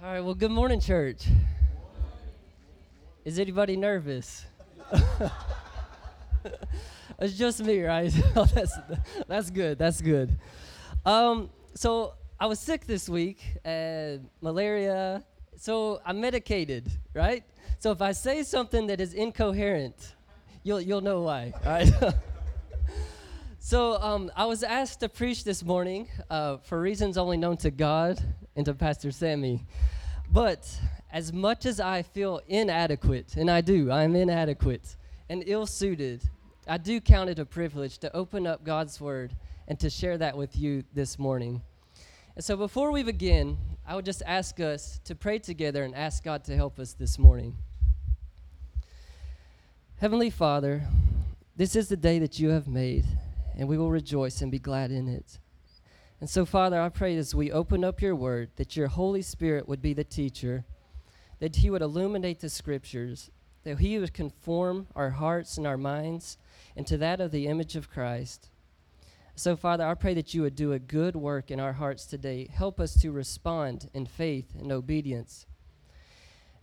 All right, well, good morning, church. Is anybody nervous? it's just me, right? That's, that's good. That's good. Um, so I was sick this week, malaria. So I'm medicated, right? So if I say something that is incoherent, you'll you'll know why. All right. so um, I was asked to preach this morning uh, for reasons only known to God and to Pastor Sammy. But as much as I feel inadequate, and I do, I'm inadequate and ill suited, I do count it a privilege to open up God's Word and to share that with you this morning. And so before we begin, I would just ask us to pray together and ask God to help us this morning. Heavenly Father, this is the day that you have made, and we will rejoice and be glad in it. And so, Father, I pray as we open up your word that your Holy Spirit would be the teacher, that he would illuminate the scriptures, that he would conform our hearts and our minds into that of the image of Christ. So, Father, I pray that you would do a good work in our hearts today. Help us to respond in faith and obedience.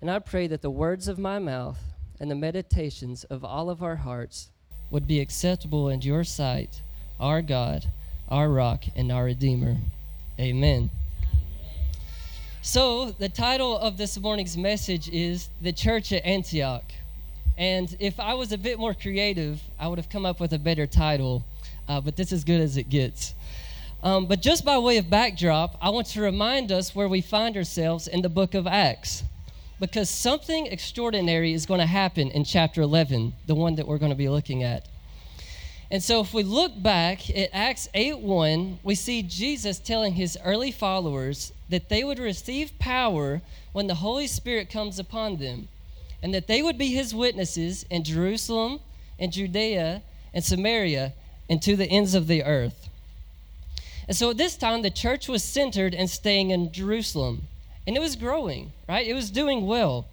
And I pray that the words of my mouth and the meditations of all of our hearts would be acceptable in your sight, our God our rock and our redeemer. Amen. So, the title of this morning's message is The Church at Antioch. And if I was a bit more creative, I would have come up with a better title, uh, but this is good as it gets. Um, but just by way of backdrop, I want to remind us where we find ourselves in the book of Acts. Because something extraordinary is going to happen in chapter 11, the one that we're going to be looking at. And so if we look back at Acts 8 1, we see Jesus telling his early followers that they would receive power when the Holy Spirit comes upon them, and that they would be his witnesses in Jerusalem and Judea and Samaria and to the ends of the earth. And so at this time, the church was centered and staying in Jerusalem, and it was growing, right? It was doing well.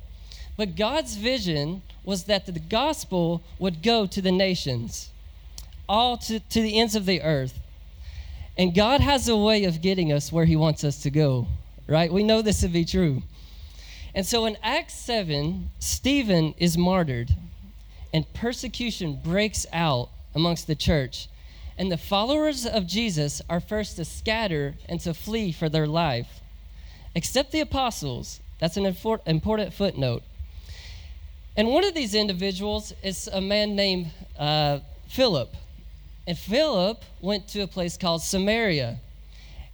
But God's vision was that the gospel would go to the nations all to, to the ends of the earth. And God has a way of getting us where He wants us to go, right? We know this to be true. And so in Acts 7, Stephen is martyred, and persecution breaks out amongst the church. And the followers of Jesus are first to scatter and to flee for their life, except the apostles. That's an important footnote. And one of these individuals is a man named uh, Philip. And Philip went to a place called Samaria.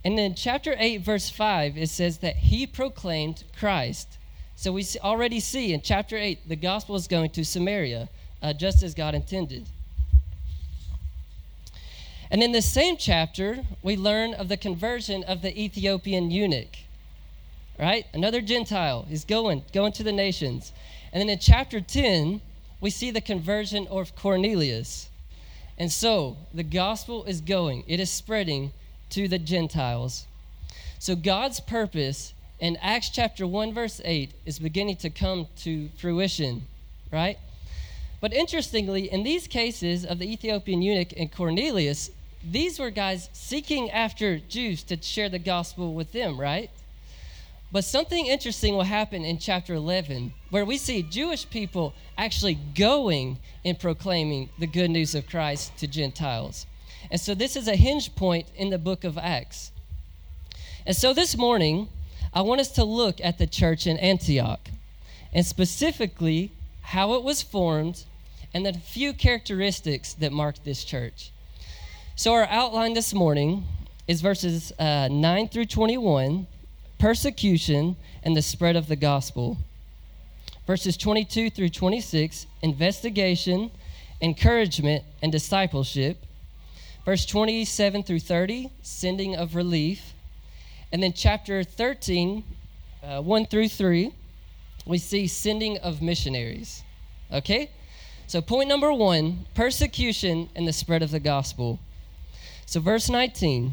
And in chapter 8, verse 5, it says that he proclaimed Christ. So we already see in chapter 8, the gospel is going to Samaria, uh, just as God intended. And in the same chapter, we learn of the conversion of the Ethiopian eunuch. Right? Another Gentile is going, going to the nations. And then in chapter 10, we see the conversion of Cornelius. And so the gospel is going, it is spreading to the Gentiles. So God's purpose in Acts chapter 1, verse 8 is beginning to come to fruition, right? But interestingly, in these cases of the Ethiopian eunuch and Cornelius, these were guys seeking after Jews to share the gospel with them, right? But something interesting will happen in chapter 11, where we see Jewish people actually going and proclaiming the good news of Christ to Gentiles. And so this is a hinge point in the book of Acts. And so this morning, I want us to look at the church in Antioch, and specifically how it was formed and the few characteristics that marked this church. So, our outline this morning is verses uh, 9 through 21 persecution, and the spread of the gospel. Verses 22 through 26, investigation, encouragement, and discipleship. Verse 27 through 30, sending of relief. And then chapter 13, uh, 1 through 3, we see sending of missionaries. Okay? So, point number one persecution and the spread of the gospel. So, verse 19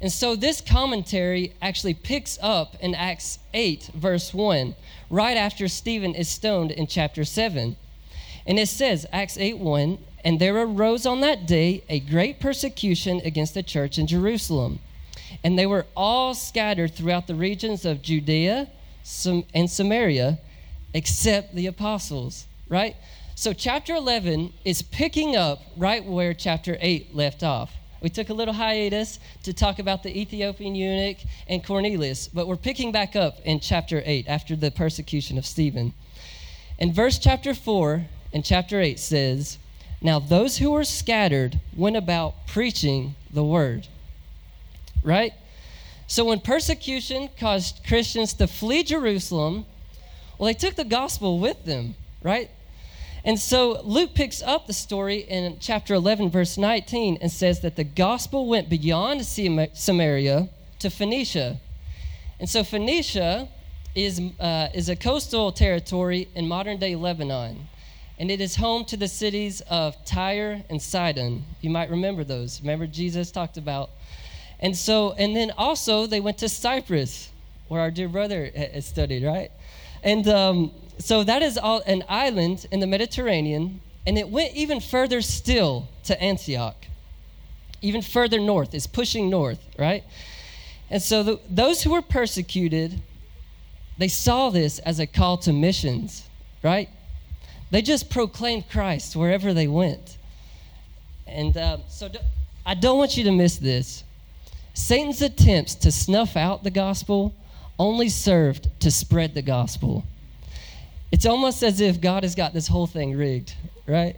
And so this commentary actually picks up in Acts 8, verse 1, right after Stephen is stoned in chapter 7. And it says, Acts 8 1, and there arose on that day a great persecution against the church in Jerusalem. And they were all scattered throughout the regions of Judea and Samaria, except the apostles, right? So, chapter 11 is picking up right where chapter 8 left off. We took a little hiatus to talk about the Ethiopian eunuch and Cornelius, but we're picking back up in chapter 8 after the persecution of Stephen. And verse chapter 4 and chapter 8 says, Now those who were scattered went about preaching the word. Right? So when persecution caused Christians to flee Jerusalem, well, they took the gospel with them, right? And so Luke picks up the story in chapter 11, verse 19, and says that the gospel went beyond Samaria to Phoenicia. And so Phoenicia is, uh, is a coastal territory in modern day Lebanon. And it is home to the cities of Tyre and Sidon. You might remember those. Remember, Jesus talked about. And so, and then also they went to Cyprus, where our dear brother has studied, right? And um, so that is all an island in the Mediterranean, and it went even further still to Antioch. Even further north, is pushing north, right? And so the, those who were persecuted, they saw this as a call to missions, right? They just proclaimed Christ wherever they went. And uh, so do, I don't want you to miss this. Satan's attempts to snuff out the gospel only served to spread the gospel. It's almost as if God has got this whole thing rigged, right?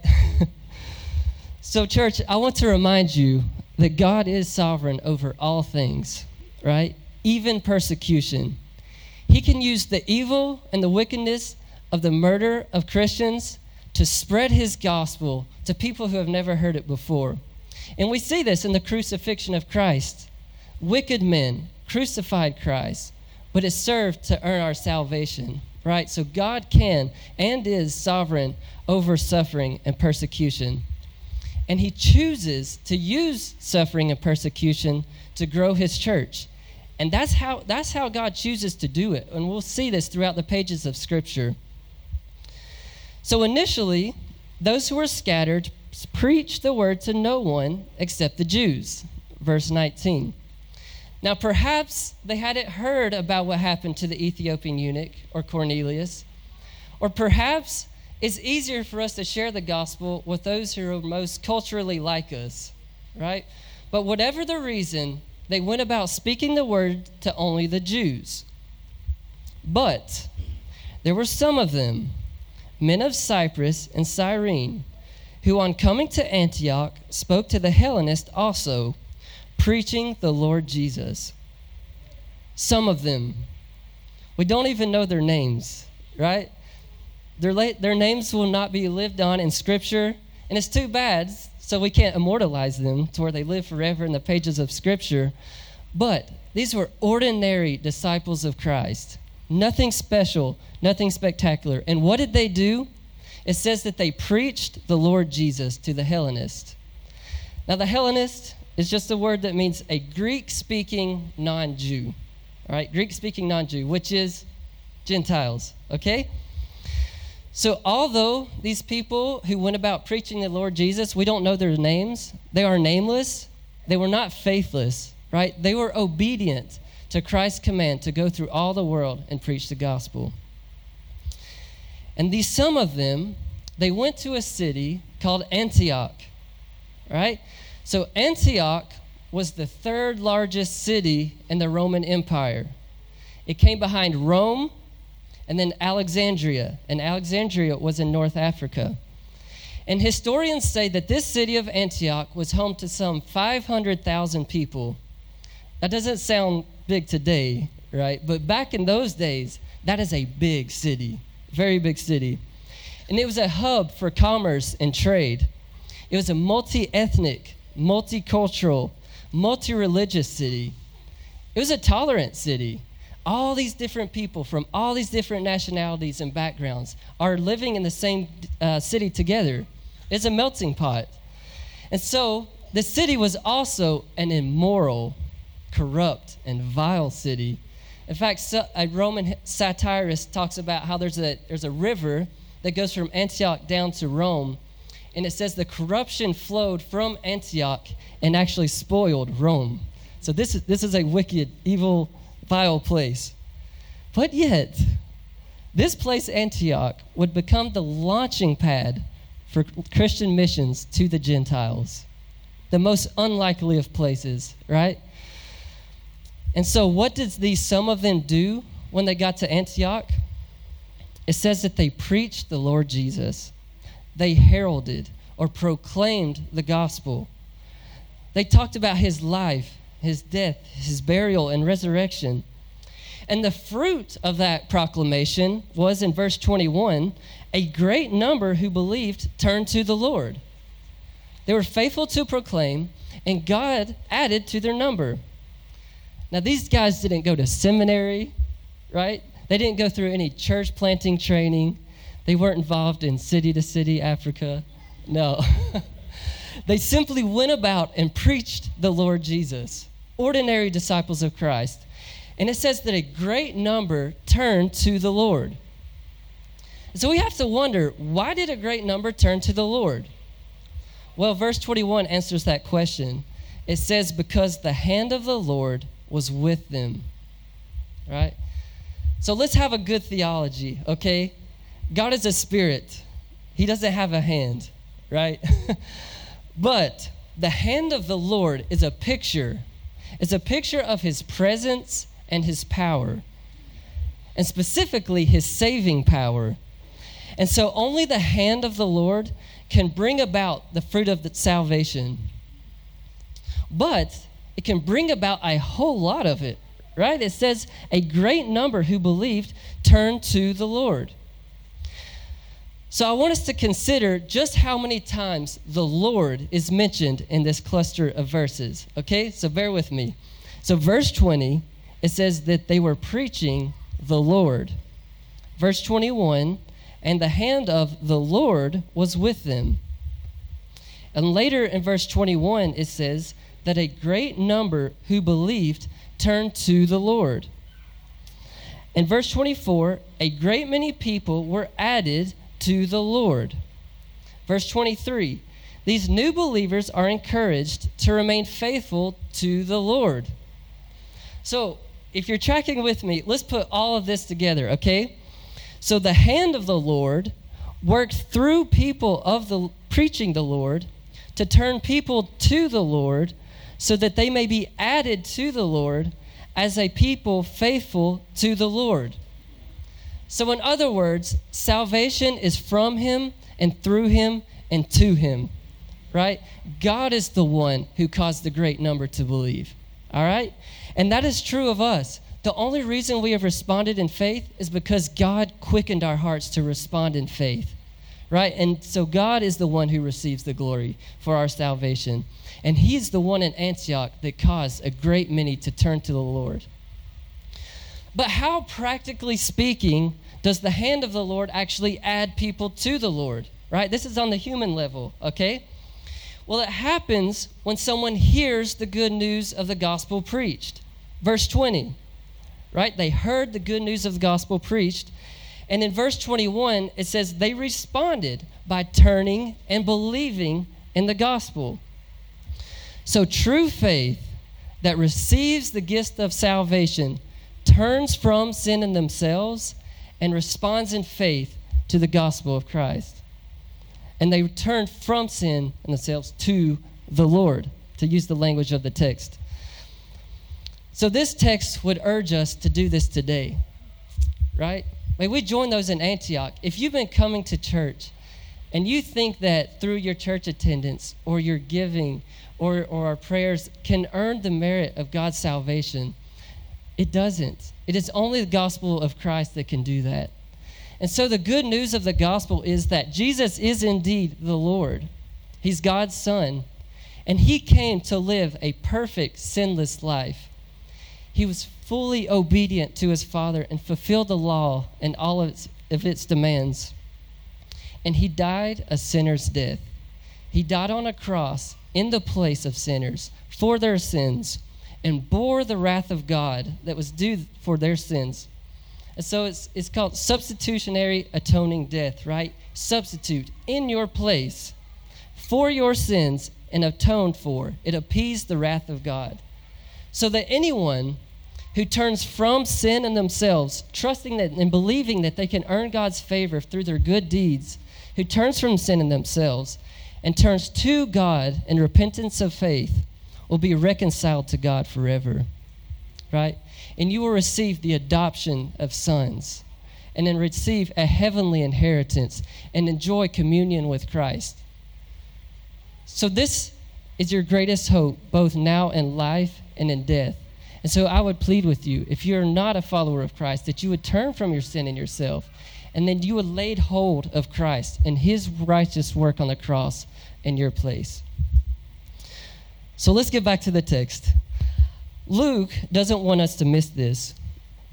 so, church, I want to remind you that God is sovereign over all things, right? Even persecution. He can use the evil and the wickedness of the murder of Christians to spread his gospel to people who have never heard it before. And we see this in the crucifixion of Christ. Wicked men crucified Christ, but it served to earn our salvation right? So God can and is sovereign over suffering and persecution. And he chooses to use suffering and persecution to grow his church. And that's how, that's how God chooses to do it. And we'll see this throughout the pages of Scripture. So initially, those who were scattered preached the word to no one except the Jews. Verse 19. Now, perhaps they hadn't heard about what happened to the Ethiopian eunuch or Cornelius, or perhaps it's easier for us to share the gospel with those who are most culturally like us, right? But whatever the reason, they went about speaking the word to only the Jews. But there were some of them, men of Cyprus and Cyrene, who on coming to Antioch spoke to the Hellenists also preaching the Lord Jesus. Some of them, we don't even know their names, right? Their, la- their names will not be lived on in Scripture, and it's too bad, so we can't immortalize them to where they live forever in the pages of Scripture. But these were ordinary disciples of Christ. Nothing special, nothing spectacular. And what did they do? It says that they preached the Lord Jesus to the Hellenists. Now, the Hellenists, is just a word that means a Greek speaking non Jew. All right, Greek speaking non Jew, which is Gentiles, okay? So, although these people who went about preaching the Lord Jesus, we don't know their names, they are nameless, they were not faithless, right? They were obedient to Christ's command to go through all the world and preach the gospel. And these, some of them, they went to a city called Antioch, right? So Antioch was the third largest city in the Roman Empire. It came behind Rome and then Alexandria, and Alexandria was in North Africa. And historians say that this city of Antioch was home to some 500,000 people. That doesn't sound big today, right? But back in those days, that is a big city, very big city. And it was a hub for commerce and trade. It was a multi ethnic, multicultural, multi religious city. It was a tolerant city. all these different people from all these different nationalities and backgrounds are living in the same uh, city together. It's a melting pot. And so the city was also an immoral, corrupt, and vile city. In fact, a Roman satirist talks about how there's a, there's a river that goes from Antioch down to Rome. And it says the corruption flowed from Antioch and actually spoiled Rome. So this is, this is a wicked, evil, vile place. But yet, this place, Antioch, would become the launching pad for Christian missions to the Gentiles. The most unlikely of places, right? And so, what did these some of them do when they got to Antioch? It says that they preached the Lord Jesus, they heralded or proclaimed the gospel. They talked about his life, his death, his burial, and resurrection. And the fruit of that proclamation was in verse 21 a great number who believed turned to the Lord. They were faithful to proclaim, and God added to their number. Now, these guys didn't go to seminary, right? They didn't go through any church planting training. They weren't involved in city to city Africa. No. they simply went about and preached the Lord Jesus ordinary disciples of Christ. And it says that a great number turned to the Lord. So we have to wonder why did a great number turn to the Lord? Well, verse 21 answers that question. It says, Because the hand of the Lord was with them. Right? So let's have a good theology, okay? God is a spirit, He doesn't have a hand, right? but the hand of the Lord is a picture It's a picture of his presence and his power, and specifically his saving power. And so only the hand of the Lord can bring about the fruit of the salvation. But it can bring about a whole lot of it, right? It says a great number who believed turned to the Lord. So I want us to consider just how many times the Lord is mentioned in this cluster of verses. Okay, so bear with me. So, verse 20, it says that they were preaching the Lord. Verse 21, and the hand of the Lord was with them. And later in verse 21, it says that a great number who believed turned to the Lord. In verse 24, a great many people were added to the Lord. Verse 23 These new believers are encouraged to remain faithful to the Lord. So, if you're tracking with me, let's put all of this together, okay? So, the hand of the Lord worked through people of the preaching the Lord to turn people to the Lord so that they may be added to the Lord as a people faithful to the Lord. So, in other words, salvation is from Him and through Him and to Him, right? God is the one who caused the great number to believe, all right? And that is true of us. The only reason we have responded in faith is because God quickened our hearts to respond in faith, right? And so God is the one who receives the glory for our salvation. And He's the one in Antioch that caused a great many to turn to the Lord. But how, practically speaking, does the hand of the Lord actually add people to the Lord? Right? This is on the human level, okay? Well, it happens when someone hears the good news of the gospel preached. Verse 20, right? They heard the good news of the gospel preached. And in verse 21, it says they responded by turning and believing in the gospel. So, true faith that receives the gift of salvation turns from sin in themselves and responds in faith to the gospel of Christ. And they turn from sin in themselves to the Lord, to use the language of the text. So, this text would urge us to do this today, right? May we join those in Antioch. If you've been coming to church and you think that through your church attendance or your giving or, or our prayers can earn the merit of God's salvation, it doesn't. It is only the gospel of Christ that can do that. And so the good news of the gospel is that Jesus is indeed the Lord. He's God's Son, and He came to live a perfect, sinless life. he was fully obedient to his Father and fulfilled the law and all of its, of its demands. And he died a sinner's death. He died on a cross in the place of sinners for their sins and bore the wrath of God that was due for their sins. And so it's, it's called substitutionary atoning death, right? Substitute in your place for your sins and atoned for. It appeased the wrath of God. So that anyone who turns from sin in themselves, trusting that and believing that they can earn God's favor through their good deeds, who turns from sin in themselves and turns to God in repentance of faith, will be reconciled to God forever. Right? And you will receive the adoption of sons and then receive a heavenly inheritance and enjoy communion with Christ. So, this is your greatest hope, both now in life and in death. And so, I would plead with you, if you're not a follower of Christ, that you would turn from your sin and yourself, and then you would lay hold of Christ and his righteous work on the cross in your place. So, let's get back to the text. Luke doesn't want us to miss this.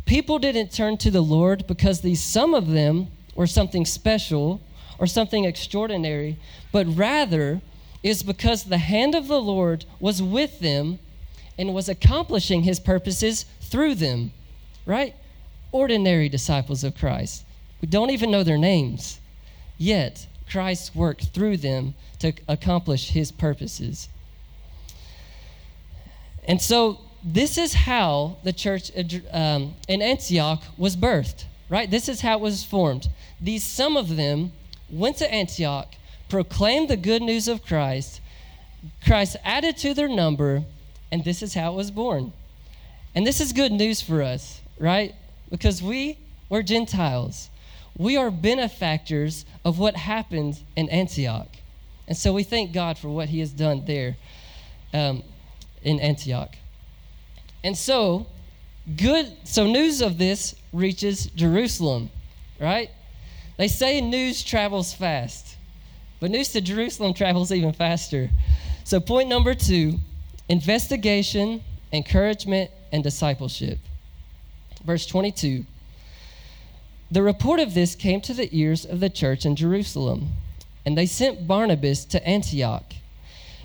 People didn't turn to the Lord because these some of them were something special or something extraordinary, but rather is because the hand of the Lord was with them and was accomplishing his purposes through them, right? Ordinary disciples of Christ. We don't even know their names, yet Christ worked through them to accomplish his purposes. And so, this is how the church um, in Antioch was birthed, right? This is how it was formed. These, some of them, went to Antioch proclaimed the good news of Christ. Christ added to their number, and this is how it was born. And this is good news for us, right? Because we were Gentiles. We are benefactors of what happened in Antioch. And so we thank God for what he has done there um, in Antioch. And so, good, so news of this reaches Jerusalem, right? They say news travels fast. But news to Jerusalem travels even faster. So, point number two investigation, encouragement, and discipleship. Verse 22 The report of this came to the ears of the church in Jerusalem, and they sent Barnabas to Antioch.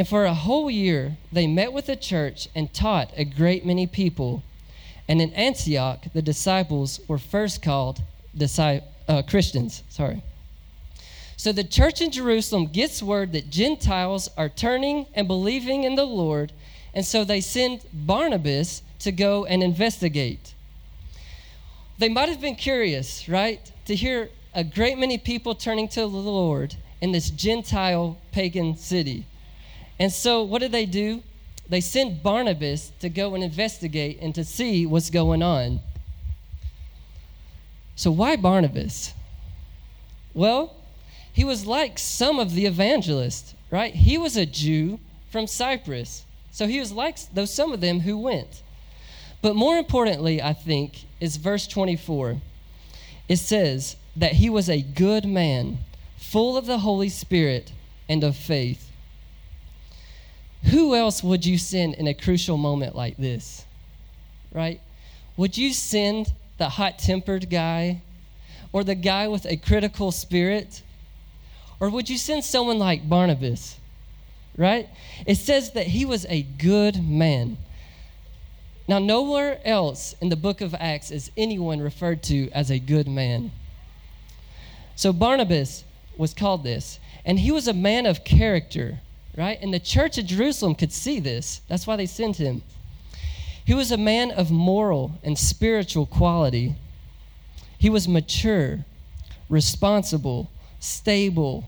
And for a whole year they met with the church and taught a great many people. And in Antioch the disciples were first called uh, Christians. Sorry. So the church in Jerusalem gets word that Gentiles are turning and believing in the Lord, and so they send Barnabas to go and investigate. They might have been curious, right, to hear a great many people turning to the Lord in this Gentile pagan city. And so what did they do? They sent Barnabas to go and investigate and to see what's going on. So why Barnabas? Well, he was like some of the evangelists, right? He was a Jew from Cyprus. So he was like those some of them who went. But more importantly, I think, is verse 24. It says that he was a good man, full of the Holy Spirit and of faith. Who else would you send in a crucial moment like this? Right? Would you send the hot tempered guy or the guy with a critical spirit or would you send someone like Barnabas? Right? It says that he was a good man. Now, nowhere else in the book of Acts is anyone referred to as a good man. So, Barnabas was called this, and he was a man of character, right? And the church of Jerusalem could see this. That's why they sent him. He was a man of moral and spiritual quality. He was mature, responsible, stable,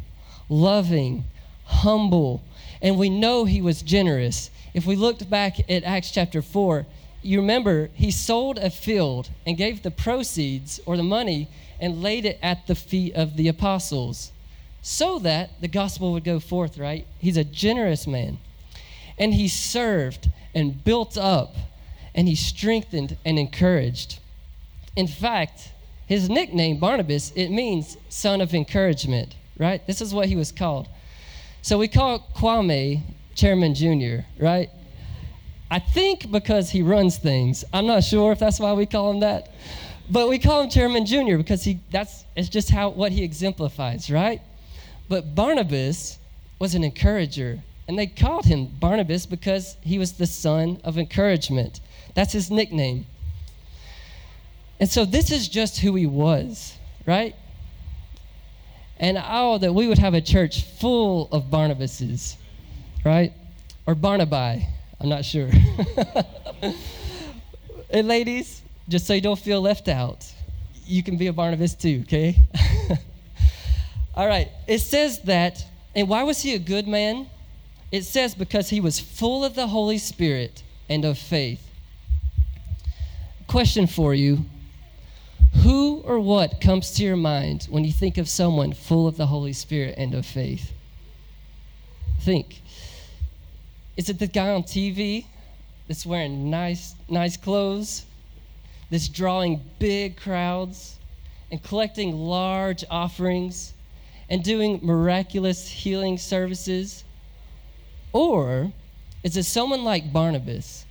loving, humble, and we know he was generous. If we looked back at Acts chapter 4, you remember he sold a field and gave the proceeds or the money and laid it at the feet of the apostles so that the gospel would go forth, right? He's a generous man. And he served and built up and he strengthened and encouraged. In fact, his nickname, Barnabas, it means son of encouragement, right? This is what he was called. So we call Kwame Chairman Jr., right? I think because he runs things. I'm not sure if that's why we call him that. But we call him Chairman Jr. because he that's it's just how what he exemplifies, right? But Barnabas was an encourager, and they called him Barnabas because he was the son of encouragement. That's his nickname. And so this is just who he was, right? And oh, that we would have a church full of Barnabases, right? Or Barnaby, I'm not sure. and ladies, just so you don't feel left out, you can be a Barnabas too, okay? All right, it says that, and why was he a good man? It says because he was full of the Holy Spirit and of faith. Question for you Who or what comes to your mind when you think of someone full of the Holy Spirit and of faith? Think. Is it the guy on TV that's wearing nice, nice clothes, that's drawing big crowds, and collecting large offerings? And doing miraculous healing services? Or is it someone like Barnabas,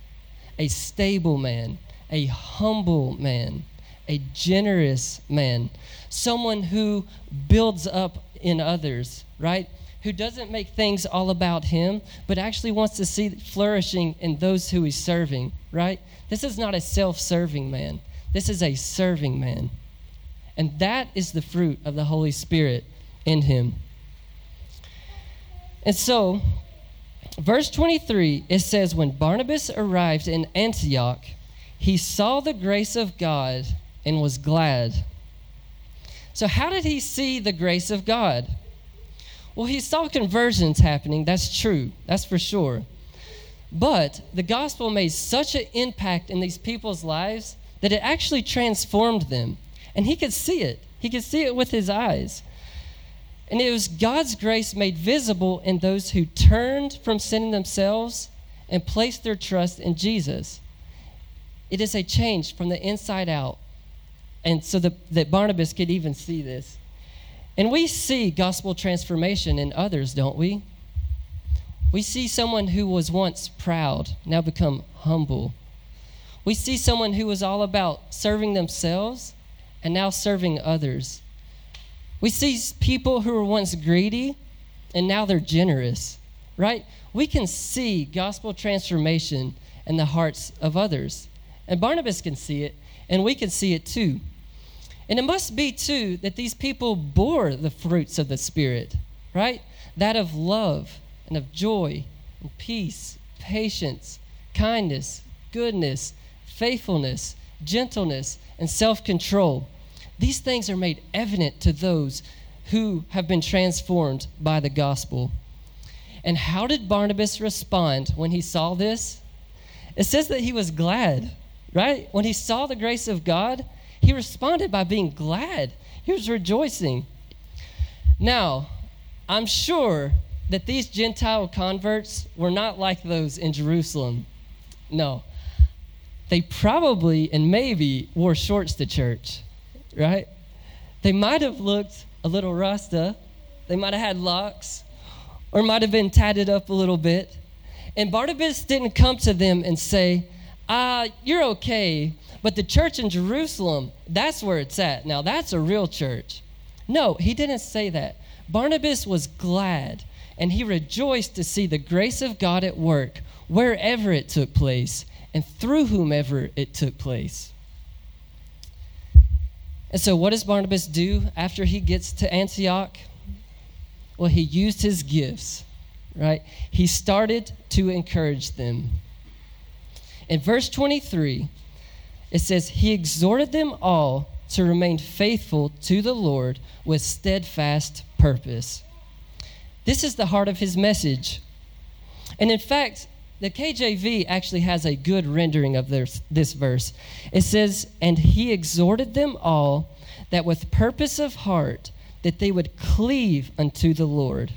a stable man, a humble man, a generous man, someone who builds up in others, right? Who doesn't make things all about him, but actually wants to see flourishing in those who he's serving, right? This is not a self serving man. This is a serving man. And that is the fruit of the Holy Spirit in him. And so, verse 23, it says, When Barnabas arrived in Antioch, he saw the grace of God and was glad. So, how did he see the grace of God? Well, he saw conversions happening. That's true. That's for sure. But the gospel made such an impact in these people's lives that it actually transformed them. And he could see it. He could see it with his eyes. And it was God's grace made visible in those who turned from sinning themselves and placed their trust in Jesus. It is a change from the inside out. And so the, that Barnabas could even see this. And we see gospel transformation in others, don't we? We see someone who was once proud, now become humble. We see someone who was all about serving themselves and now serving others. We see people who were once greedy and now they're generous, right? We can see gospel transformation in the hearts of others. And Barnabas can see it, and we can see it too. And it must be too that these people bore the fruits of the Spirit, right? That of love and of joy and peace, patience, kindness, goodness, faithfulness, gentleness, and self control. These things are made evident to those who have been transformed by the gospel. And how did Barnabas respond when he saw this? It says that he was glad, right? When he saw the grace of God, he responded by being glad. He was rejoicing. Now, I'm sure that these Gentile converts were not like those in Jerusalem. No. They probably and maybe wore shorts to church right? They might have looked a little rasta, they might have had locks, or might have been tatted up a little bit. And Barnabas didn't come to them and say, Ah, you're okay, but the church in Jerusalem, that's where it's at. Now, that's a real church. No, he didn't say that. Barnabas was glad and he rejoiced to see the grace of God at work wherever it took place and through whomever it took place. And so, what does Barnabas do after he gets to Antioch? Well, he used his gifts, right? He started to encourage them. In verse 23, it says, He exhorted them all to remain faithful to the Lord with steadfast purpose. This is the heart of his message. And in fact, the KJV actually has a good rendering of this, this verse. It says, And he exhorted them all that with purpose of heart that they would cleave unto the Lord.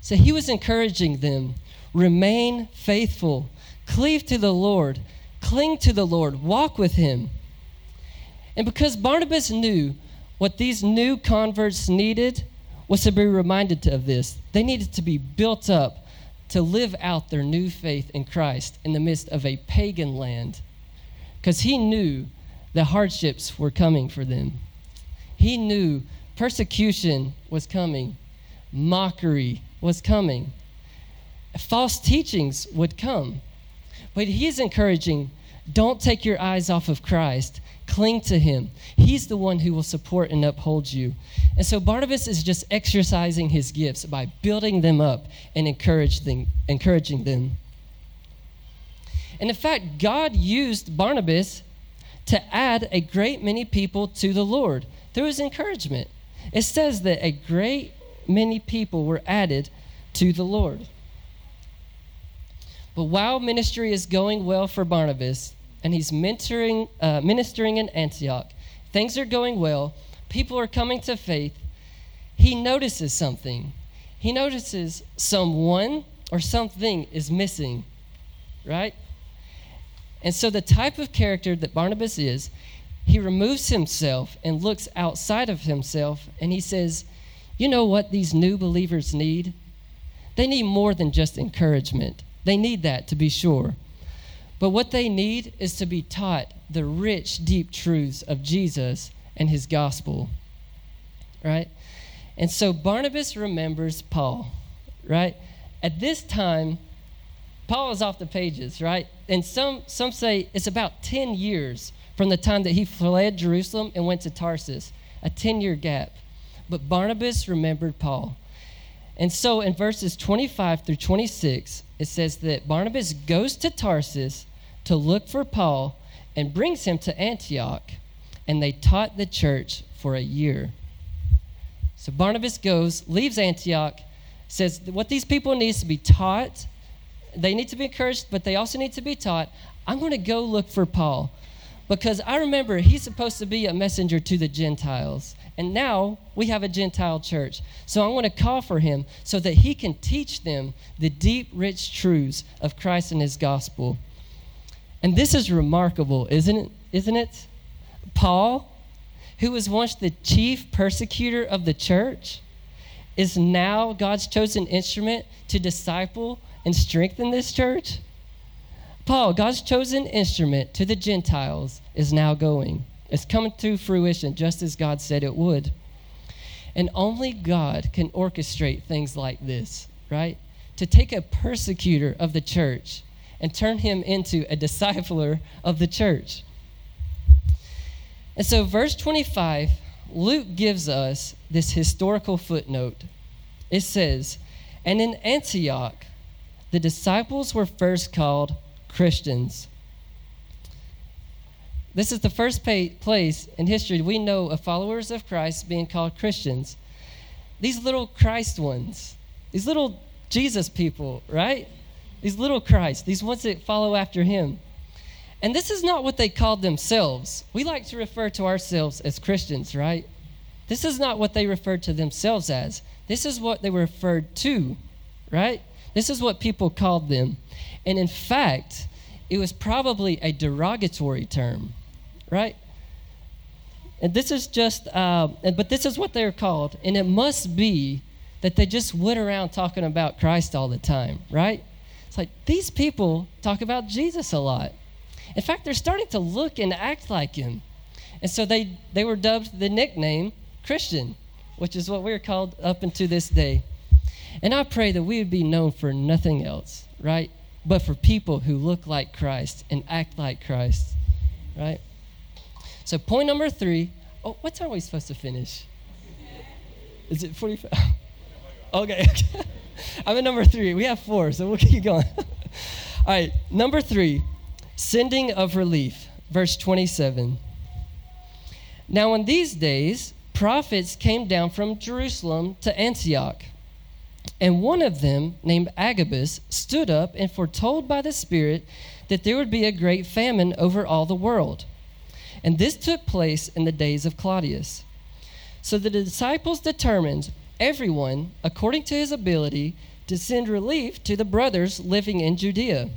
So he was encouraging them remain faithful, cleave to the Lord, cling to the Lord, walk with him. And because Barnabas knew what these new converts needed was to be reminded of this, they needed to be built up to live out their new faith in Christ in the midst of a pagan land. Because he knew the hardships were coming for them. He knew persecution was coming, mockery was coming, false teachings would come. But he's encouraging don't take your eyes off of Christ. Cling to him. He's the one who will support and uphold you. And so Barnabas is just exercising his gifts by building them up and encouraging, encouraging them. And in fact, God used Barnabas to add a great many people to the Lord through his encouragement. It says that a great many people were added to the Lord. But while ministry is going well for Barnabas and he's mentoring, uh, ministering in Antioch, things are going well, people are coming to faith, he notices something. He notices someone or something is missing, right? And so, the type of character that Barnabas is, he removes himself and looks outside of himself and he says, You know what these new believers need? They need more than just encouragement. They need that to be sure. But what they need is to be taught the rich, deep truths of Jesus and his gospel. Right? And so Barnabas remembers Paul, right? At this time, Paul is off the pages, right? And some, some say it's about 10 years from the time that he fled Jerusalem and went to Tarsus, a 10 year gap. But Barnabas remembered Paul. And so in verses 25 through 26, it says that Barnabas goes to Tarsus to look for Paul and brings him to Antioch, and they taught the church for a year. So Barnabas goes, leaves Antioch, says what these people need to be taught. They need to be encouraged, but they also need to be taught. I'm going to go look for Paul because I remember he's supposed to be a messenger to the Gentiles. And now we have a Gentile church. So I want to call for him so that he can teach them the deep, rich truths of Christ and his gospel. And this is remarkable, isn't it? Isn't it? Paul, who was once the chief persecutor of the church, is now God's chosen instrument to disciple and strengthen this church. Paul, God's chosen instrument to the Gentiles, is now going. It's coming to fruition just as God said it would. And only God can orchestrate things like this, right? To take a persecutor of the church and turn him into a discipler of the church. And so, verse 25, Luke gives us this historical footnote. It says, And in Antioch, the disciples were first called Christians. This is the first place in history we know of followers of Christ being called Christians. These little Christ ones, these little Jesus people, right? These little Christ, these ones that follow after him. And this is not what they called themselves. We like to refer to ourselves as Christians, right? This is not what they referred to themselves as. This is what they were referred to, right? This is what people called them. And in fact, it was probably a derogatory term right? And this is just, uh, but this is what they're called. And it must be that they just went around talking about Christ all the time, right? It's like these people talk about Jesus a lot. In fact, they're starting to look and act like him. And so they, they were dubbed the nickname Christian, which is what we're called up unto this day. And I pray that we would be known for nothing else, right? But for people who look like Christ and act like Christ, right? So, point number three. Oh, what time are we supposed to finish? Is it 45? okay. I'm at number three. We have four, so we'll keep going. All right, number three sending of relief, verse 27. Now, in these days, prophets came down from Jerusalem to Antioch. And one of them, named Agabus, stood up and foretold by the Spirit that there would be a great famine over all the world And this took place in the days of Claudius. So the disciples determined, everyone, according to his ability, to send relief to the brothers living in Judea.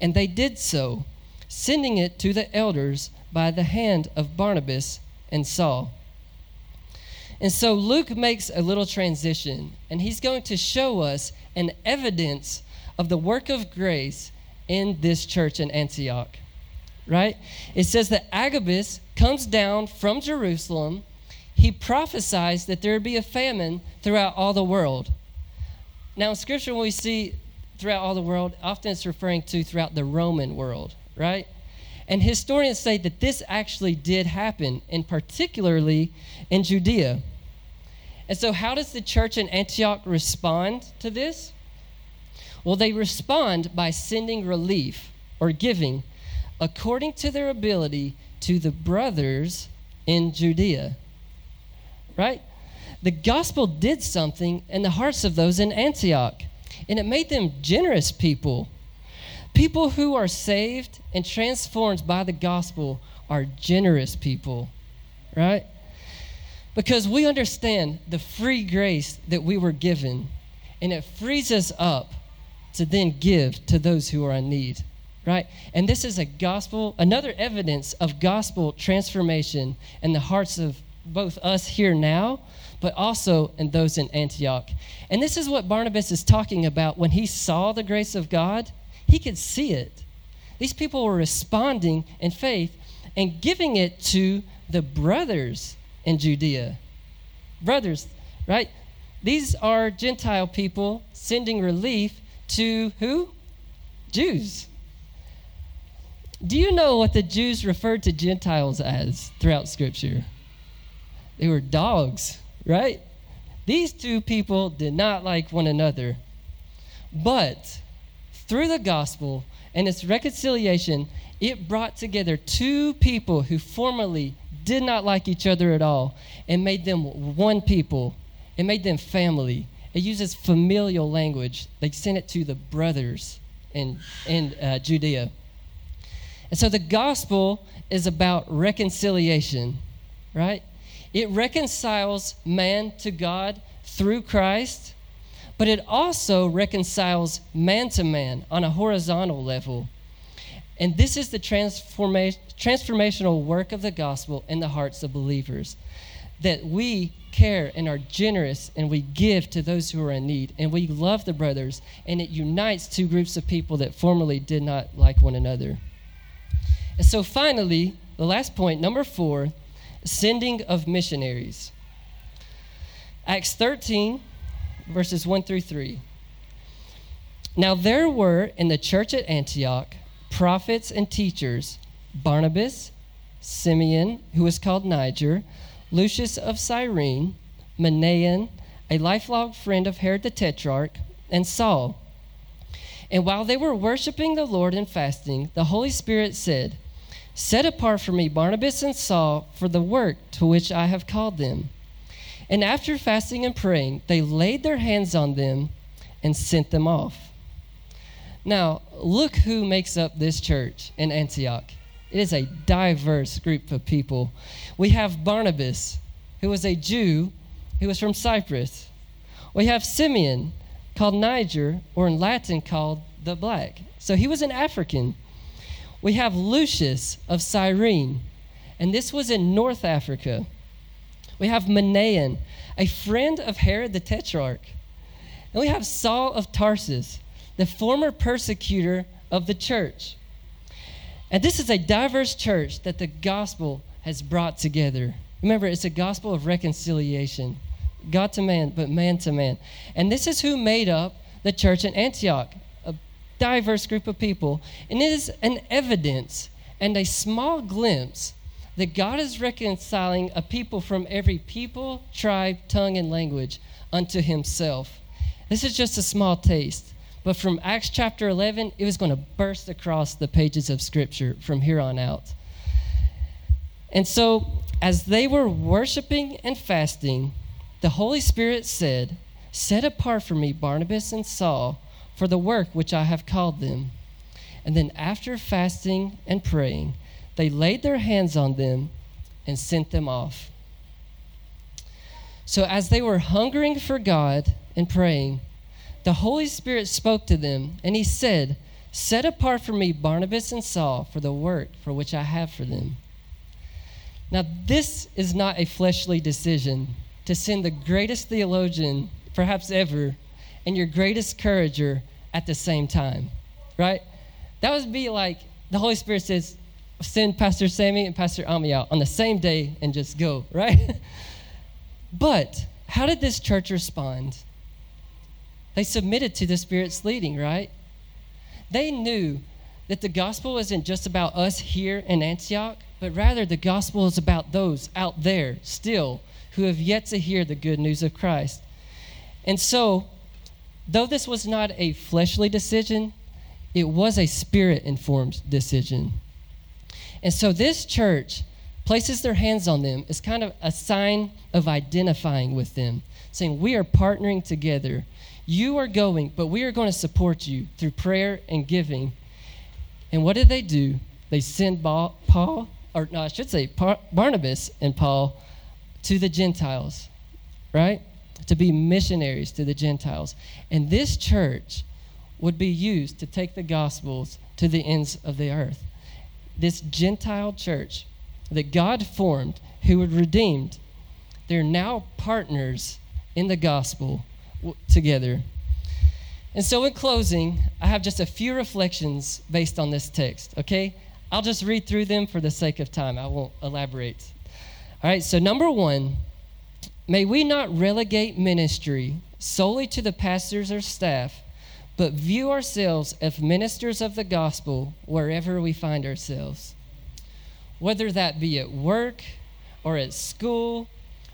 And they did so, sending it to the elders by the hand of Barnabas and Saul. And so Luke makes a little transition, and he's going to show us an evidence of the work of grace in this church in Antioch. Right? It says that Agabus comes down from Jerusalem. He prophesies that there would be a famine throughout all the world. Now, in Scripture, when we see throughout all the world, often it's referring to throughout the Roman world, right? And historians say that this actually did happen, and particularly in Judea. And so, how does the church in Antioch respond to this? Well, they respond by sending relief or giving according to their ability to the brothers in Judea. Right? The gospel did something in the hearts of those in Antioch, and it made them generous people. People who are saved and transformed by the gospel are generous people, right? Because we understand the free grace that we were given, and it frees us up to then give to those who are in need right and this is a gospel another evidence of gospel transformation in the hearts of both us here now but also in those in antioch and this is what barnabas is talking about when he saw the grace of god he could see it these people were responding in faith and giving it to the brothers in judea brothers right these are gentile people sending relief to who? Jews. Do you know what the Jews referred to Gentiles as throughout Scripture? They were dogs, right? These two people did not like one another. But through the gospel and its reconciliation, it brought together two people who formerly did not like each other at all and made them one people. It made them family. It uses familial language. They sent it to the brothers in, in uh, Judea. And so the gospel is about reconciliation, right? It reconciles man to God through Christ, but it also reconciles man to man on a horizontal level. And this is the transforma- transformational work of the gospel in the hearts of believers that we care and are generous and we give to those who are in need and we love the brothers and it unites two groups of people that formerly did not like one another. And so finally, the last point, number four, sending of missionaries. Acts 13, verses 1 through 3. Now there were in the church at Antioch prophets and teachers Barnabas, Simeon, who was called Niger, Lucius of Cyrene, Manaen, a lifelong friend of Herod the Tetrarch, and Saul. And while they were worshiping the Lord and fasting, the Holy Spirit said, Set apart for me Barnabas and Saul for the work to which I have called them. And after fasting and praying, they laid their hands on them and sent them off. Now, look who makes up this church in Antioch. It is a diverse group of people. We have Barnabas, who was a Jew who was from Cyprus. We have Simeon, called Niger, or in Latin called the Black. So he was an African. We have Lucius of Cyrene, and this was in North Africa. We have Manaen, a friend of Herod the Tetrarch. And we have Saul of Tarsus, the former persecutor of the church. And this is a diverse church that the gospel has brought together. Remember, it's a gospel of reconciliation God to man, but man to man. And this is who made up the church in Antioch diverse group of people. And it is an evidence and a small glimpse that God is reconciling a people from every people, tribe, tongue, and language unto himself. This is just a small taste. But from Acts chapter 11, it was going to burst across the pages of Scripture from here on out. And so, as they were worshiping and fasting, the Holy Spirit said, Set apart for me Barnabas and Saul for the work which I have called them. And then, after fasting and praying, they laid their hands on them and sent them off. So, as they were hungering for God and praying, the Holy Spirit spoke to them, and He said, Set apart for me Barnabas and Saul for the work for which I have for them. Now, this is not a fleshly decision to send the greatest theologian, perhaps ever, and your greatest encourager at the same time, right? That would be like the Holy Spirit says, send Pastor Sammy and Pastor Ami out on the same day and just go, right? but how did this church respond? They submitted to the Spirit's leading, right? They knew that the gospel isn't just about us here in Antioch, but rather the gospel is about those out there still who have yet to hear the good news of Christ. And so, though this was not a fleshly decision, it was a spirit informed decision. And so, this church places their hands on them as kind of a sign of identifying with them, saying, We are partnering together. You are going, but we are going to support you through prayer and giving. And what did they do? They send Paul, or no, I should say Barnabas and Paul to the Gentiles, right? To be missionaries to the Gentiles. And this church would be used to take the gospels to the ends of the earth. This Gentile church that God formed, who had redeemed, they're now partners in the gospel together. And so, in closing, I have just a few reflections based on this text, okay? I'll just read through them for the sake of time. I won't elaborate. All right, so number one, may we not relegate ministry solely to the pastors or staff, but view ourselves as ministers of the gospel wherever we find ourselves. Whether that be at work or at school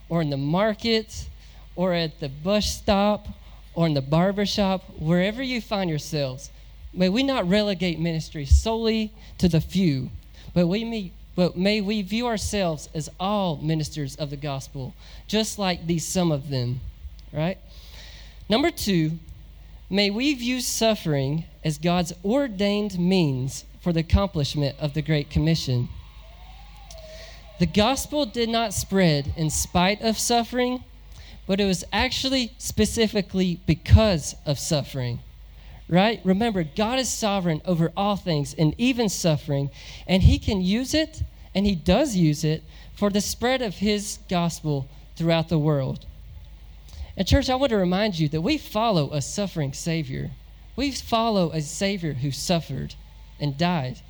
or in the market or at the bus stop or in the barber shop, wherever you find yourselves, may we not relegate ministry solely to the few, but we may but may we view ourselves as all ministers of the gospel, just like these some of them, right? Number two, may we view suffering as God's ordained means for the accomplishment of the Great Commission. The gospel did not spread in spite of suffering, but it was actually specifically because of suffering right? Remember, God is sovereign over all things and even suffering, and He can use it, and He does use it, for the spread of His gospel throughout the world. And, church, I want to remind you that we follow a suffering Savior. We follow a Savior who suffered and died.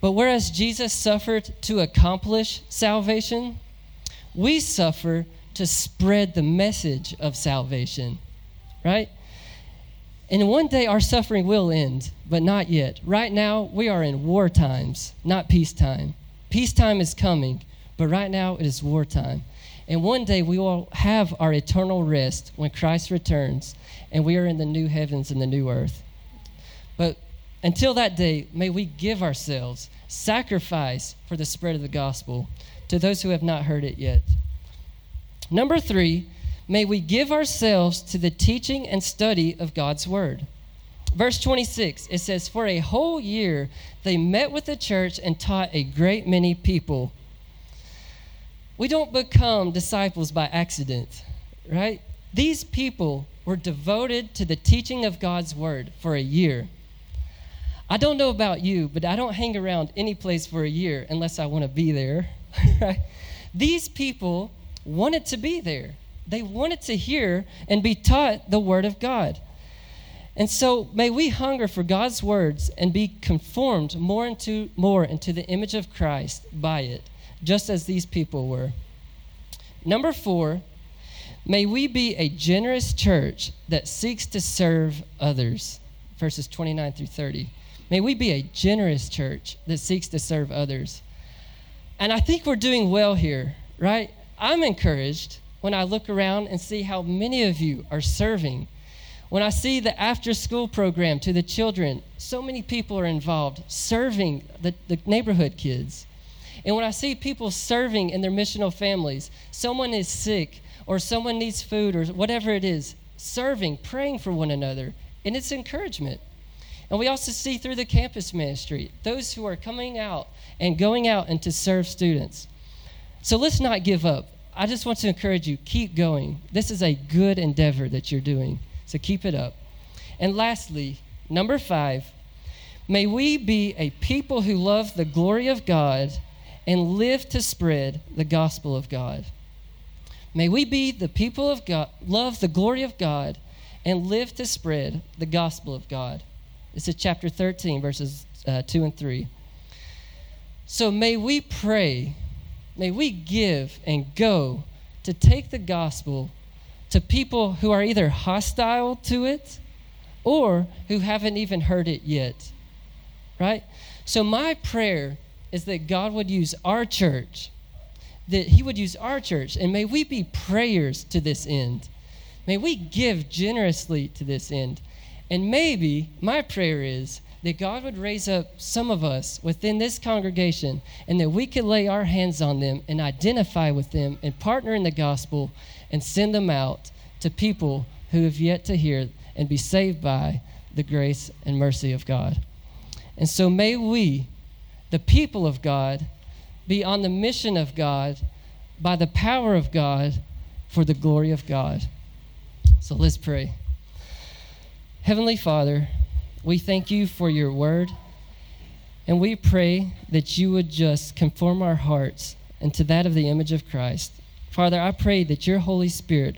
But whereas Jesus suffered to accomplish salvation, we suffer to spread the message of salvation, right? And one day our suffering will end, but not yet. Right now, we are in war times, not peacetime. Peacetime is coming, but right now it is wartime. And one day we will have our eternal rest when Christ returns and we are in the new heavens and the new earth. But until that day, may we give ourselves, sacrifice for the spread of the gospel to those who have not heard it yet. Number three, may we give ourselves to the teaching and study of God's word. Verse 26, it says, For a whole year they met with the church and taught a great many people. We don't become disciples by accident, right? These people were devoted to the teaching of God's word for a year. I don't know about you, but I don't hang around any place for a year unless I want to be there. Right? These people wanted to be there. They wanted to hear and be taught the Word of God. And so may we hunger for God's words and be conformed more into more into the image of Christ by it, just as these people were. Number 4, may we be a generous church that seeks to serve others. Verses 29 through 30. May we be a generous church that seeks to serve others. And I think we're doing well here, right? I'm encouraged when I look around and see how many of you are serving. When I see the after school program to the children, so many people are involved serving the, the neighborhood kids. And when I see people serving in their missional families, someone is sick or someone needs food or whatever it is, serving, praying for one another, and it's encouragement. And we also see through the campus ministry those who are coming out and going out and to serve students. So let's not give up. I just want to encourage you keep going. This is a good endeavor that you're doing. So keep it up. And lastly, number five, may we be a people who love the glory of God and live to spread the gospel of God. May we be the people of God, love the glory of God, and live to spread the gospel of God. This is chapter 13, verses uh, 2 and 3. So may we pray, may we give and go to take the gospel to people who are either hostile to it or who haven't even heard it yet. Right? So, my prayer is that God would use our church, that He would use our church, and may we be prayers to this end. May we give generously to this end. And maybe my prayer is that God would raise up some of us within this congregation and that we could lay our hands on them and identify with them and partner in the gospel and send them out to people who have yet to hear and be saved by the grace and mercy of God. And so may we, the people of God, be on the mission of God by the power of God for the glory of God. So let's pray. Heavenly Father, we thank you for your word, and we pray that you would just conform our hearts into that of the image of Christ. Father, I pray that your Holy Spirit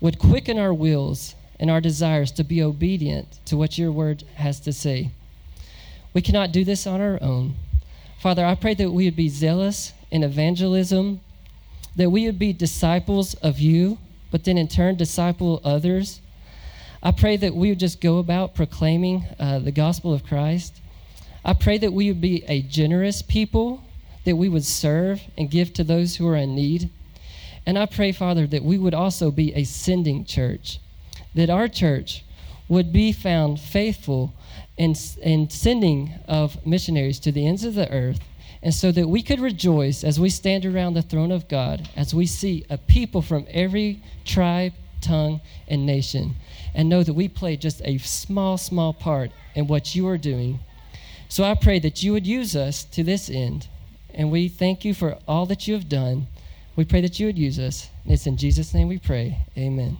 would quicken our wills and our desires to be obedient to what your word has to say. We cannot do this on our own. Father, I pray that we would be zealous in evangelism, that we would be disciples of you, but then in turn disciple others I pray that we would just go about proclaiming uh, the gospel of Christ. I pray that we would be a generous people, that we would serve and give to those who are in need. And I pray, Father, that we would also be a sending church, that our church would be found faithful in, in sending of missionaries to the ends of the earth, and so that we could rejoice as we stand around the throne of God, as we see a people from every tribe, tongue, and nation and know that we play just a small, small part in what you are doing. So I pray that you would use us to this end. And we thank you for all that you have done. We pray that you would use us. It's in Jesus' name we pray. Amen.